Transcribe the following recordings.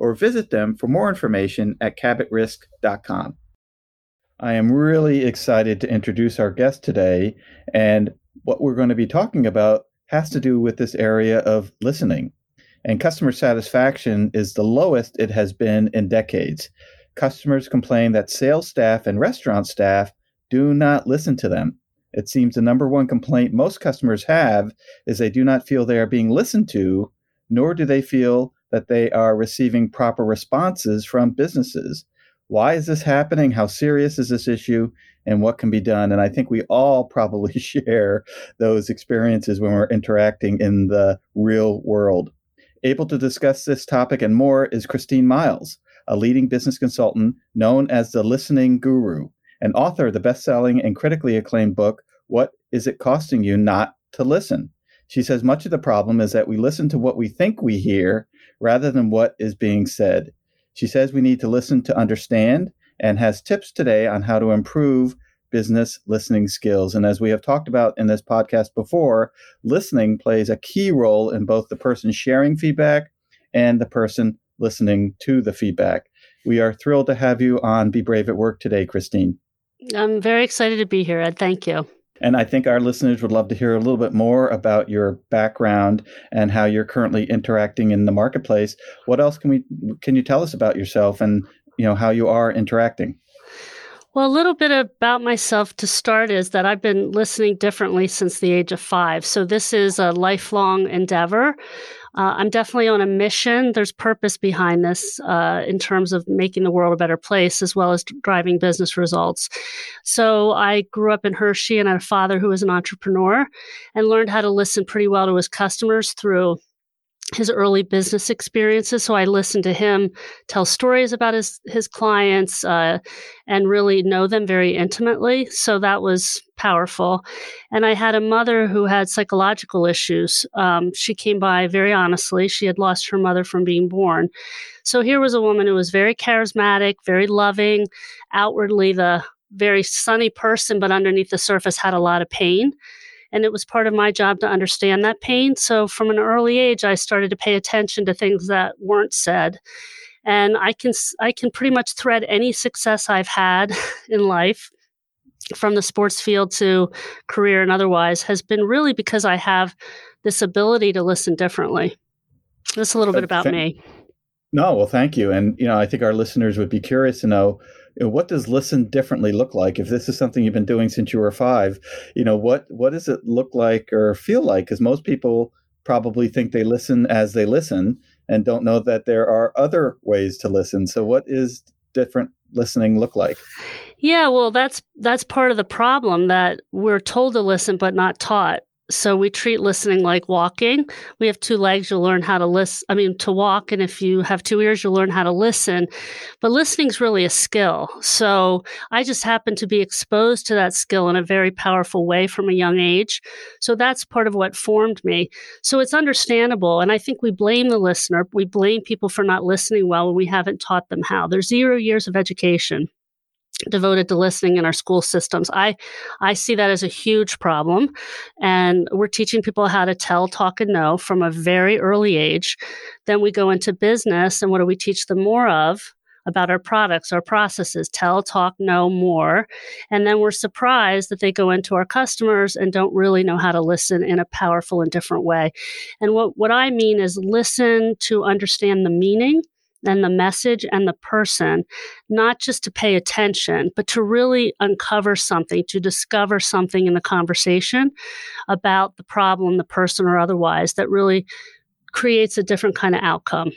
or visit them for more information at cabotrisk.com. I am really excited to introduce our guest today, and what we're going to be talking about has to do with this area of listening. And customer satisfaction is the lowest it has been in decades. Customers complain that sales staff and restaurant staff do not listen to them. It seems the number one complaint most customers have is they do not feel they are being listened to, nor do they feel that they are receiving proper responses from businesses. Why is this happening? How serious is this issue? And what can be done? And I think we all probably share those experiences when we're interacting in the real world. Able to discuss this topic and more is Christine Miles, a leading business consultant known as the Listening Guru, and author of the best selling and critically acclaimed book, What Is It Costing You Not to Listen? She says much of the problem is that we listen to what we think we hear rather than what is being said. She says we need to listen to understand and has tips today on how to improve business listening skills. And as we have talked about in this podcast before, listening plays a key role in both the person sharing feedback and the person listening to the feedback. We are thrilled to have you on Be Brave at Work today, Christine. I'm very excited to be here, Ed. Thank you. And I think our listeners would love to hear a little bit more about your background and how you're currently interacting in the marketplace. What else can we can you tell us about yourself and you know how you are interacting? Well, a little bit about myself to start is that I've been listening differently since the age of five. So, this is a lifelong endeavor. Uh, I'm definitely on a mission. There's purpose behind this uh, in terms of making the world a better place as well as driving business results. So I grew up in Hershey and had a father who was an entrepreneur and learned how to listen pretty well to his customers through his early business experiences. So I listened to him tell stories about his his clients uh, and really know them very intimately. So that was powerful. And I had a mother who had psychological issues. Um, she came by very honestly. She had lost her mother from being born. So here was a woman who was very charismatic, very loving, outwardly the very sunny person, but underneath the surface had a lot of pain and it was part of my job to understand that pain. So from an early age, I started to pay attention to things that weren't said. And I can I can pretty much thread any success I've had in life from the sports field to career and otherwise has been really because I have this ability to listen differently. Just a little uh, bit about me. No, well, thank you. And you know, I think our listeners would be curious to know what does listen differently look like? If this is something you've been doing since you were five you know what what does it look like or feel like? Because most people probably think they listen as they listen and don't know that there are other ways to listen. So what is different listening look like? Yeah well that's that's part of the problem that we're told to listen but not taught so we treat listening like walking. We have two legs, you'll learn how to listen. I mean, to walk. And if you have two ears, you'll learn how to listen. But listening is really a skill. So I just happened to be exposed to that skill in a very powerful way from a young age. So that's part of what formed me. So it's understandable. And I think we blame the listener. We blame people for not listening well when we haven't taught them how. There's zero years of education devoted to listening in our school systems. I I see that as a huge problem and we're teaching people how to tell, talk and know from a very early age. Then we go into business and what do we teach them more of? About our products, our processes, tell, talk, know more. And then we're surprised that they go into our customers and don't really know how to listen in a powerful and different way. And what, what I mean is listen to understand the meaning and the message and the person, not just to pay attention, but to really uncover something, to discover something in the conversation about the problem, the person, or otherwise that really creates a different kind of outcome.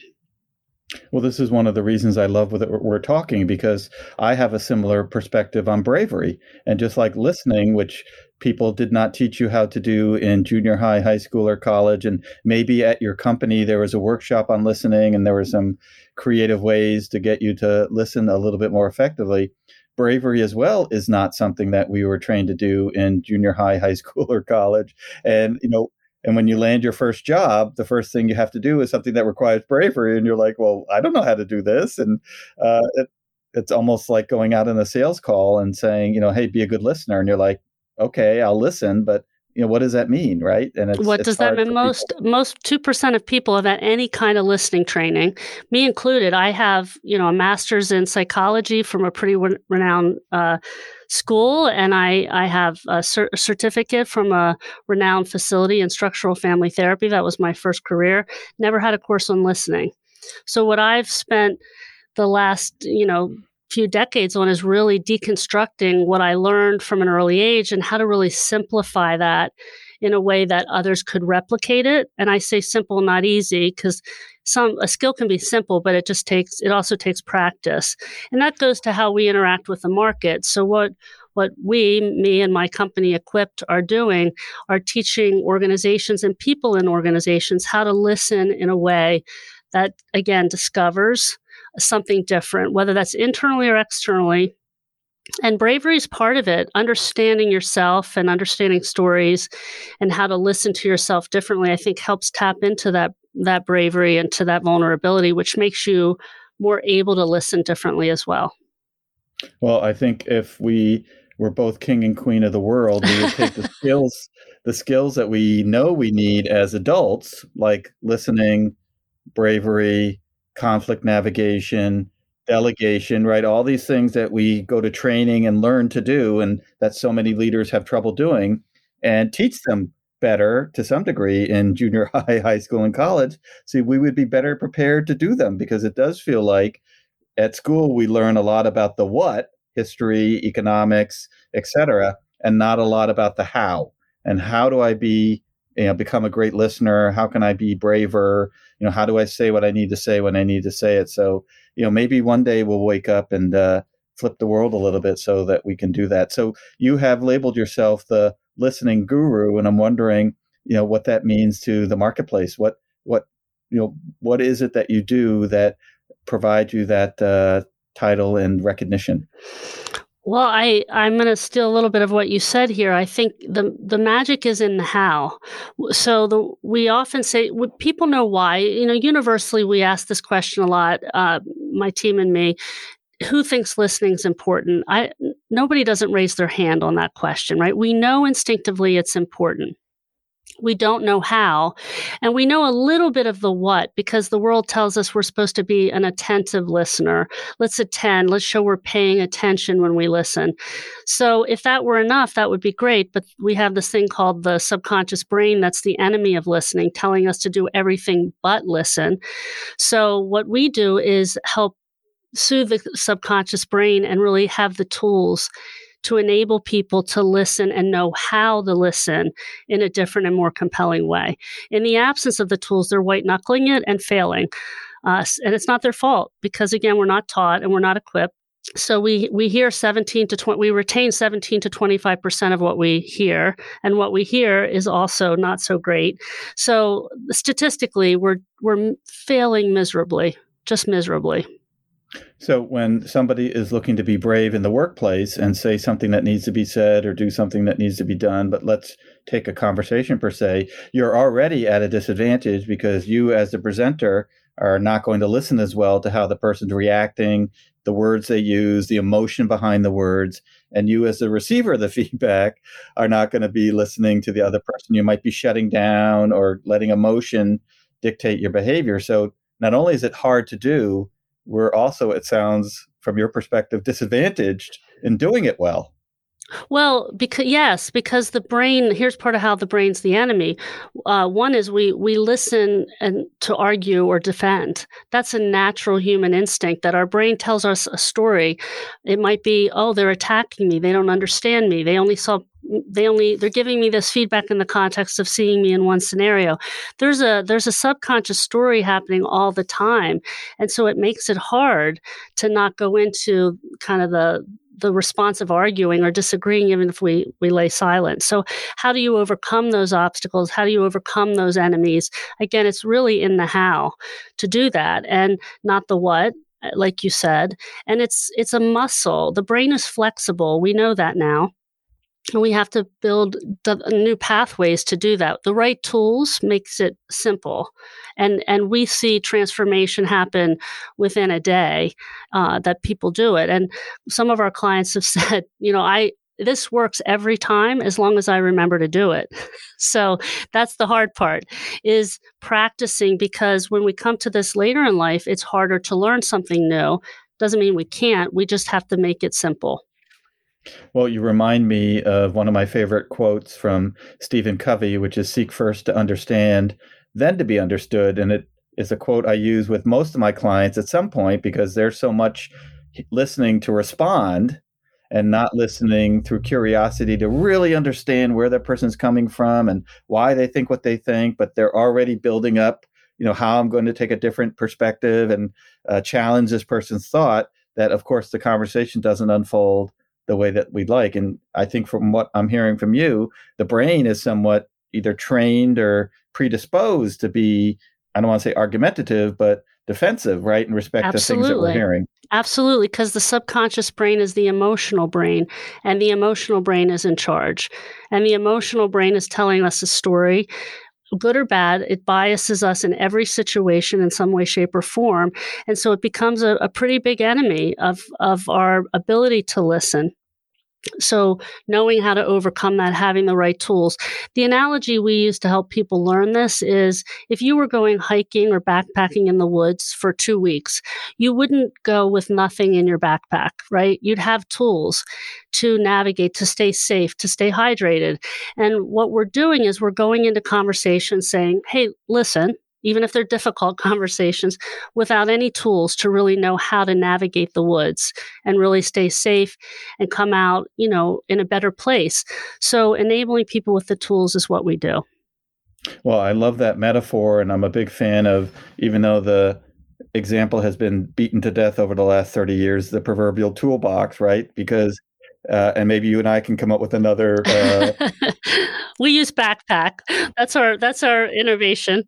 Well, this is one of the reasons I love that we're talking because I have a similar perspective on bravery. And just like listening, which people did not teach you how to do in junior high, high school, or college. And maybe at your company, there was a workshop on listening and there were some creative ways to get you to listen a little bit more effectively. Bravery as well is not something that we were trained to do in junior high, high school, or college. And, you know, and when you land your first job, the first thing you have to do is something that requires bravery. And you're like, well, I don't know how to do this. And uh, it, it's almost like going out in a sales call and saying, you know, hey, be a good listener. And you're like, okay, I'll listen, but you know what does that mean right and what does that mean most people. most 2% of people have had any kind of listening training me included i have you know a master's in psychology from a pretty re- renowned uh, school and i i have a, cer- certificate from a renowned facility in structural family therapy. That was my first career. Never had a course on listening. So what i've spent the last you know few decades on is really deconstructing what I learned from an early age and how to really simplify that in a way that others could replicate it. And I say simple, not easy, because some a skill can be simple, but it just takes it also takes practice. And that goes to how we interact with the market. So what what we, me and my company EQuipt are doing are teaching organizations and people in organizations how to listen in a way that again discovers something different, whether that's internally or externally. And bravery is part of it, understanding yourself and understanding stories and how to listen to yourself differently, I think helps tap into that that bravery and to that vulnerability, which makes you more able to listen differently as well. Well, I think if we were both king and queen of the world, we would take the skills the skills that we know we need as adults, like listening, bravery, conflict navigation, delegation, right? All these things that we go to training and learn to do, and that so many leaders have trouble doing, and teach them better to some degree in junior high, high school, and college. See, we would be better prepared to do them because it does feel like at school we learn a lot about the what, history, economics, etc., and not a lot about the how. And how do I be you know become a great listener. How can i be braver? You know how do i say what i need to say when i need to say it? So you know maybe one day we'll wake up and uh, flip the world a little bit so that we can do that. So you have labeled yourself the listening guru and i'm wondering you know what that means to the marketplace. What what you know what is it that you do that provides you that uh, title and recognition well, I I'm going to steal a little bit of what you said here. I think the the magic is in the how. So the we often say people know why. You know, universally we ask this question a lot. Uh, my team and me, who thinks listening is important? I nobody doesn't raise their hand on that question, right? We know instinctively it's important. We don't know how. And we know a little bit of the what because the world tells us we're supposed to be an attentive listener. Let's attend. Let's show we're paying attention when we listen. So, if that were enough, that would be great. But we have this thing called the subconscious brain that's the enemy of listening, telling us to do everything but listen. So, what we do is help soothe the subconscious brain and really have the tools to enable people to listen and know how to listen in a different and more compelling way. In the absence of the tools, they're white knuckling it and failing. Uh, and it's not their fault because, again, we're not taught and we're not equipped. So we we hear 17 to 20 we retain 17 to 25% of what we hear and what we hear is also not so great. So statistically we're we're failing miserably, just miserably. So when somebody is looking to be brave in the workplace and say something that needs to be said or do something that needs to be done, but let's take a conversation per se, you're already at a disadvantage because you as the presenter are not going to listen as well to how the person's reacting, the words they use, the emotion behind the words. And you, as the receiver of the feedback, are not going to be listening to the other person. You might be shutting down or letting emotion dictate your behavior. So not only is it hard to do, we're also, it sounds from your perspective, disadvantaged in doing it well. Well, because yes, because the brain. Here's part of how the brain's the enemy. Uh, one is we we listen and to argue or defend. That's a natural human instinct that our brain tells us a story. It might be, oh, they're attacking me. They don't understand me. They only saw they only they're giving me this feedback in the context of seeing me in one scenario. There's a there's a subconscious story happening all the time. And so it makes it hard to not go into kind of the the response of arguing or disagreeing even if we we lay silent. So how do you overcome those obstacles? How do you overcome those enemies? Again it's really in the how to do that and not the what like you said. And it's it's a muscle. The brain is flexible. We know that now we have to build new pathways to do that. The right tools makes it simple. And and we see transformation happen within a day uh, that people do it. And some of our clients have said you know i this works every time as long as i remember to do it. So that's the hard part is practicing because when we come to this later in life it's harder to learn something new. Doesn't mean we can't. We just have to make it simple well, you remind me of one of my favorite quotes from Stephen Covey, which is seek first to understand, then to be understood. And it is a quote I use with most of my clients at some point because there's so much listening to respond and not listening through curiosity to really understand where that person's coming from and why they think what they think, but they're already building up, you know, how I'm going to take a different perspective and uh, challenge this person's thought. That, of course, the conversation doesn't unfold the way that we'd like. And I think from what I'm hearing from you, the brain is somewhat either trained or predisposed to be, I don't want to say argumentative, but defensive, right, in respect Absolutely. to things that we're hearing. Absolutely, because the subconscious brain is the emotional brain, and the emotional brain is in charge. And the emotional brain is telling us a story good or bad, it biases us in every situation in some way, shape, or form. And so it becomes a, a pretty big enemy of, of our ability to listen. So, knowing how to overcome that, having the right tools. The analogy we use to help people learn this is if you were going hiking or backpacking in the woods for two weeks, you wouldn't go with nothing in your backpack, right? You'd have tools to navigate, to stay safe, to stay hydrated. And what we're doing is we're going into conversation saying, hey, listen, even if they're difficult conversations, without any tools to really know how to navigate the woods and really stay safe and come out, you know, in a better place. So enabling people with the tools is what we do. Well, I love that metaphor, and I'm a big fan of, even though the example has been beaten to death over the last 30 years, the proverbial toolbox, right? Because uh, and maybe you and I can come up with another. Uh, we use backpack. That's our that's our innovation.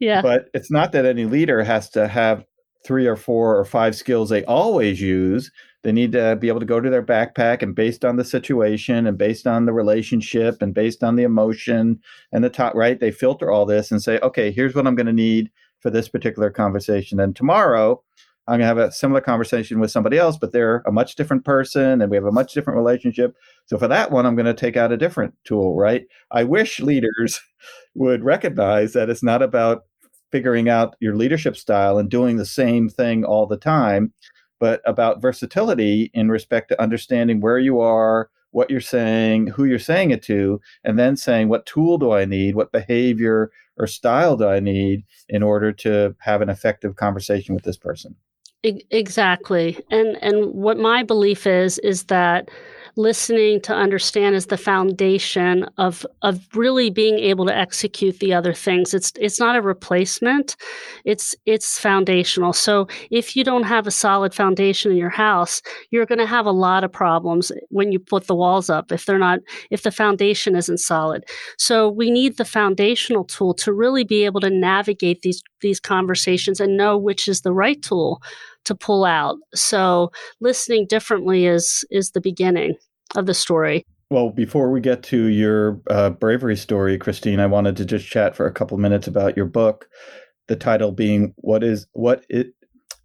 Yeah. But it's not that any leader has to have three or four or five skills they always use. They need to be able to go to their backpack and based on the situation and based on the relationship and based on the emotion and the top right, they filter all this and say, okay, here's what I'm going to need for this particular conversation. And tomorrow I'm going to have a similar conversation with somebody else, but they're a much different person and we have a much different relationship. So for that one, I'm going to take out a different tool, right? I wish leaders would recognize that it's not about figuring out your leadership style and doing the same thing all the time, but about versatility in respect to understanding where you are, what you're saying, who you're saying it to, and then saying, what tool do I need? What behavior or style do I need in order to have an effective conversation with this person? Exactly. And and what my belief is is that listening to understand is the foundation of of really being able to execute the other things. It's it's not a replacement. It's it's foundational. So if you don't have a solid foundation in your house you're going to have a lot of problems when you put the walls up if they're not if the foundation isn't solid. So we need the foundational tool to really be able to navigate these these conversations and know which is the right tool to pull out so listening differently is is the beginning of the story. Well, before we get to your uh, bravery story, Christine, I wanted to just chat for a couple minutes about your book. The title being "What is what it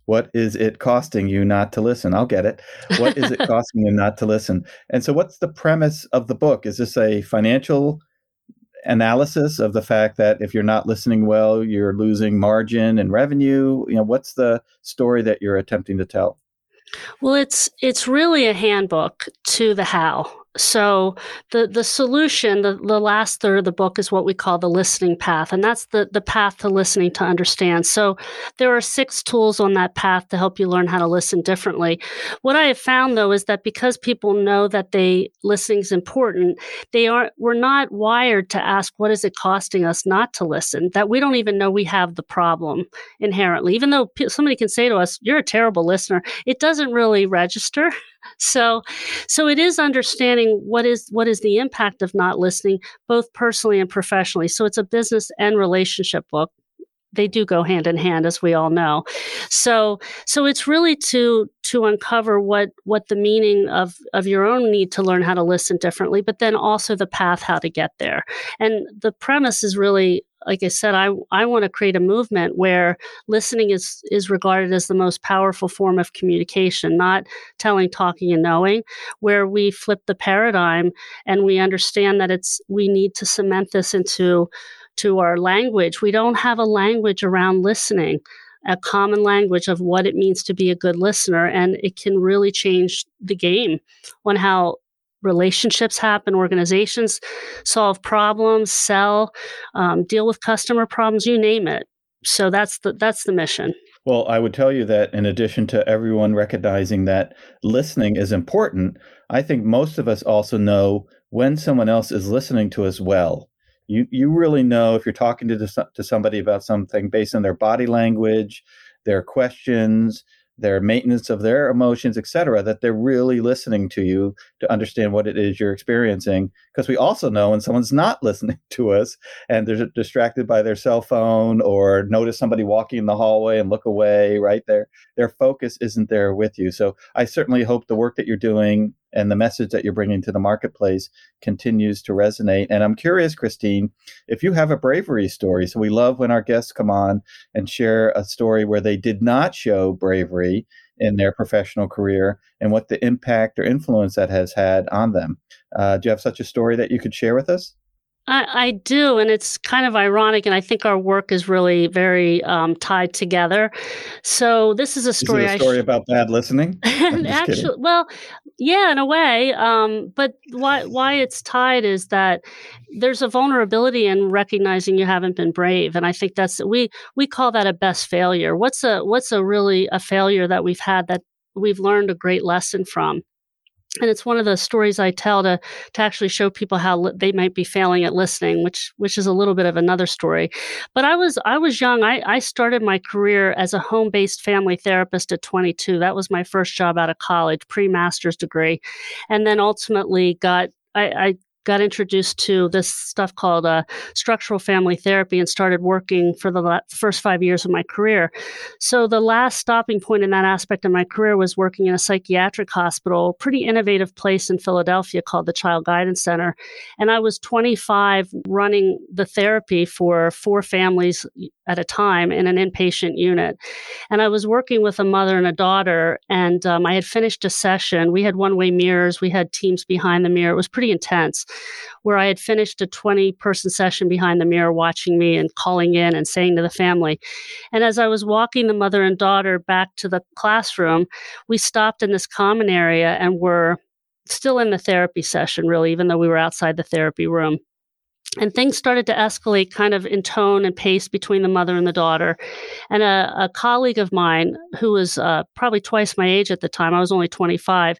What is it costing you not to listen? I'll get it. What is it costing you not to listen? And so, what's the premise of the book? Is this a financial analysis of the fact that if you're not listening well, you're losing margin and revenue? You know, what's the story that you're attempting to tell? Well, it's it's really a handbook to the how so the the solution the, the last third of the book is what we call the listening path and that's the the path to listening to understand. So there are six tools on that path to help you learn how to listen differently. What i have found though is that because people know that they listening is important they are we're not wired to ask what is it costing us not to listen? That we don't even know we have the problem inherently. Even though somebody can say to us you're a terrible listener it doesn't really register so so it is understanding what is what is the impact of not listening both personally and professionally. So it's a business and relationship book. They do go hand in hand as we all know. So so it's really to to uncover what what the meaning of of your own need to learn how to listen differently but then also the path how to get there. And the premise is really like I said, I I want to create a movement where listening is is regarded as the most powerful form of communication, not telling, talking, and knowing. Where we flip the paradigm and we understand that it's we need to cement this into to our language. We don't have a language around listening a common language of what it means to be a good listener and it can really change the game on how relationships happen, organizations solve problems, sell, um, deal with customer problems, you name it. So that's the that's the mission. Well, I would tell you that in addition to everyone recognizing that listening is important, I think most of us also know when someone else is listening to us well. You you really know if you're talking to to somebody about something based on their body language, their questions, their maintenance of their emotions, et cetera, that they're really listening to you to understand what it is you're experiencing. Because we also know when someone's not listening to us and they're distracted by their cell phone or notice somebody walking in the hallway and look away, right there, their focus isn't there with you. So I certainly hope the work that you're doing and the message that you're bringing to the marketplace continues to resonate. And I'm curious, Christine, if you have a bravery story. So we love when our guests come on and share a story where they did not show bravery in their professional career and what the impact or influence that has had on them. Uh, do you have such a story that you could share with us? I, I, do, and it's kind of ironic, and I think our work is really very um, tied together. So this is a story. Is a story sh- about bad listening? Actually, kidding. well, yeah, in a way. Um, but why why it's tied is that there's a vulnerability in recognizing you haven't been brave, and I think that's we we call that a best failure. What's a what's a really a failure that we've had that we've learned a great lesson from? And it's one of the stories I tell to to actually show people how li- they might be failing at listening, which which is a little bit of another story. But I was I was young. I, I started my career as a home based family therapist at 22. That was my first job out of college, pre master's degree, and then ultimately got I, I got introduced to this stuff called uh, structural family therapy and started working for the first five years of my career. So the last stopping point in that aspect of my career was working in a psychiatric hospital, pretty innovative place in Philadelphia called the Child Guidance Center. And I was 25 running the therapy for four families at a time in an inpatient unit. And I was working with a mother and a daughter, and um, I had finished a session. We had one way mirrors, we had teams behind the mirror. It was pretty intense where I had finished a 20 person session behind the mirror watching me and calling in and saying to the family. And as I was walking the mother and daughter back to the classroom, we stopped in this common area and were still in the therapy session, really, even though we were outside the therapy room. And things started to escalate kind of in tone and pace between the mother and the daughter. And a, a colleague of mine, who was uh, probably twice my age at the time, I was only 25,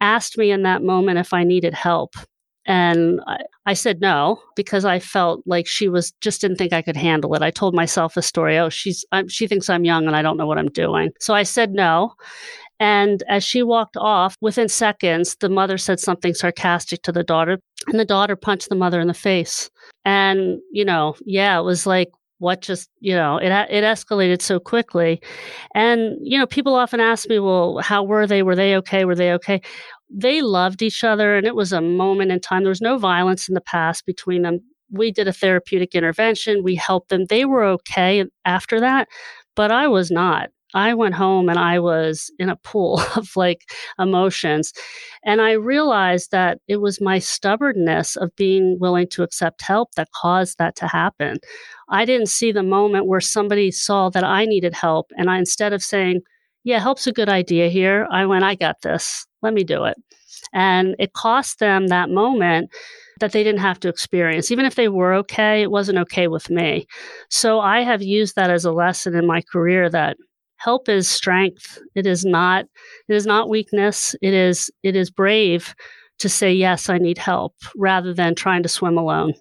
asked me in that moment if I needed help. And I, I, said no because I felt like she was just didn't think I could handle it. I told myself a story. Oh, she's I'm, she thinks I'm young and I don't know what I'm doing. So I said no. And as she walked off, within seconds, the mother said something sarcastic to the daughter, and the daughter punched the mother in the face. And you know, yeah, it was like what just you know it it escalated so quickly and you know people often ask me well how were they were they okay were they okay they loved each other and it was a moment in time. There was no violence in the past between them. We did a therapeutic intervention. We helped them. They were okay after that, but I was not. I went home and I was in a pool of like emotions. And I realized that it was my stubbornness of being willing to accept help that caused that to happen. I didn't see the moment where somebody saw that I needed help. And I, instead of saying, yeah, help's a good idea here, I went, I got this. Let me do it. And it cost them that moment that they didn't have to experience. Even if they were okay, it wasn't okay with me. So I have used that as a lesson in my career that help is strength. It is not it is not weakness. It is it is brave to say yes, I need help rather than trying to swim alone.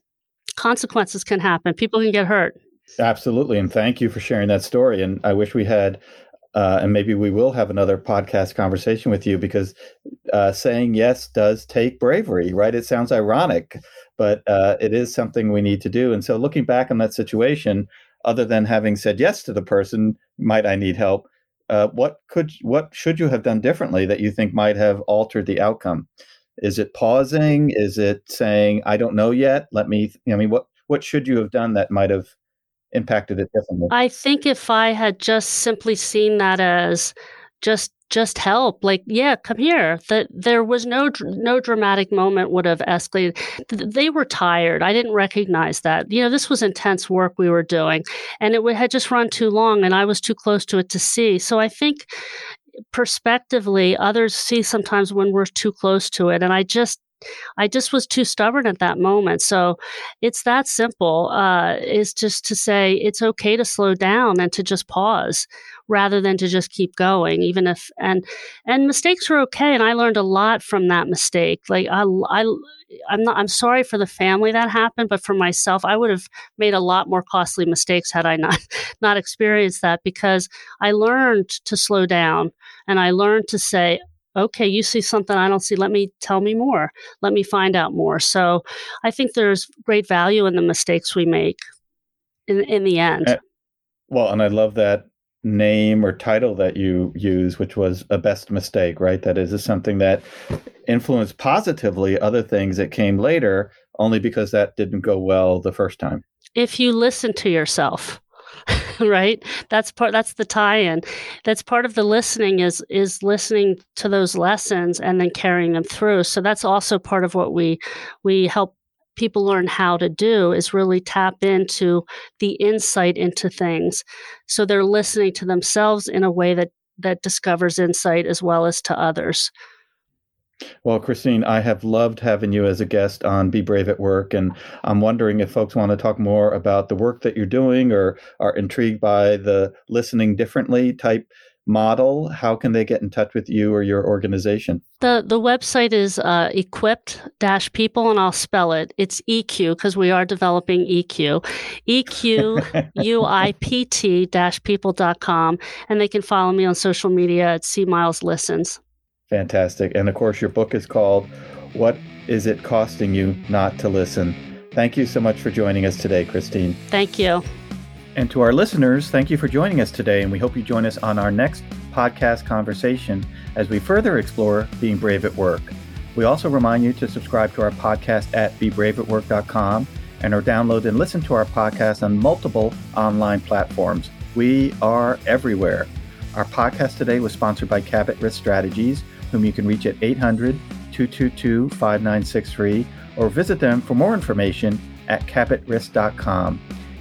Consequences can happen. People can get hurt. Absolutely. And thank you for sharing that story. And I wish we had uh, and maybe we will have another podcast conversation with you because uh, saying yes does take bravery, right? It sounds ironic, but uh, it is something we need to do. And so, looking back on that situation, other than having said yes to the person, might I need help? Uh, what could what should you have done differently that you think might have altered the outcome? Is it pausing? Is it saying I don't know yet? Let me. I mean, what what should you have done that might have impacted it differently? I think if I had just simply seen that as just just help. Like yeah come here. That there was no no dramatic moment would have escalated. They were tired. I didn't recognize that. You know this was intense work we were doing and it had just run too long and i was too close to it to see. So i think perspectively others see sometimes when we're too close to it and i just I just was too stubborn at that moment. So it's that simple. Uh, is just to say it's okay to slow down and to just pause rather than to just keep going even if and and mistakes are okay and i learned a lot from that mistake like i i i'm not i'm sorry for the family that happened but for myself i would have made a lot more costly mistakes had i not not experienced that because i learned to slow down and i learned to say okay, you see something I don't see. Let me tell me more. Let me find out more. So I think there's great value in the mistakes we make in, in the end. Uh, well, and I love that name or title that you use, which was a best mistake, right? That is, is something that influenced positively other things that came later only because that didn't go well the first time. If you listen to yourself, right that's part that's the tie-in that's part of the listening is is listening to those lessons and then carrying them through so that's also part of what we we help people learn how to do is really tap into the insight into things so they're listening to themselves in a way that that discovers insight as well as to others well, Christine, I have loved having you as a guest on Be Brave at Work. And I'm wondering if folks want to talk more about the work that you're doing or are intrigued by the listening differently type model, how can they get in touch with you or your organization? The the website is uh, equipped dash people, and I'll spell it. It's EQ because we are developing EQ. EQUIPT dash people.com. And they can follow me on social media at C Miles Listens. Fantastic. And of course, your book is called What Is It Costing You Not to Listen? Thank you so much for joining us today, Christine. Thank you. And to our listeners, thank you for joining us today. And we hope you join us on our next podcast conversation as we further explore being brave at work. We also remind you to subscribe to our podcast at bebraveatwork.com and or download and listen to our podcast on multiple online platforms. We are everywhere. Our podcast today was sponsored by Cabot Risk Strategies whom you can reach at 800 222 5963 or visit them for more information at cabotrisk.com.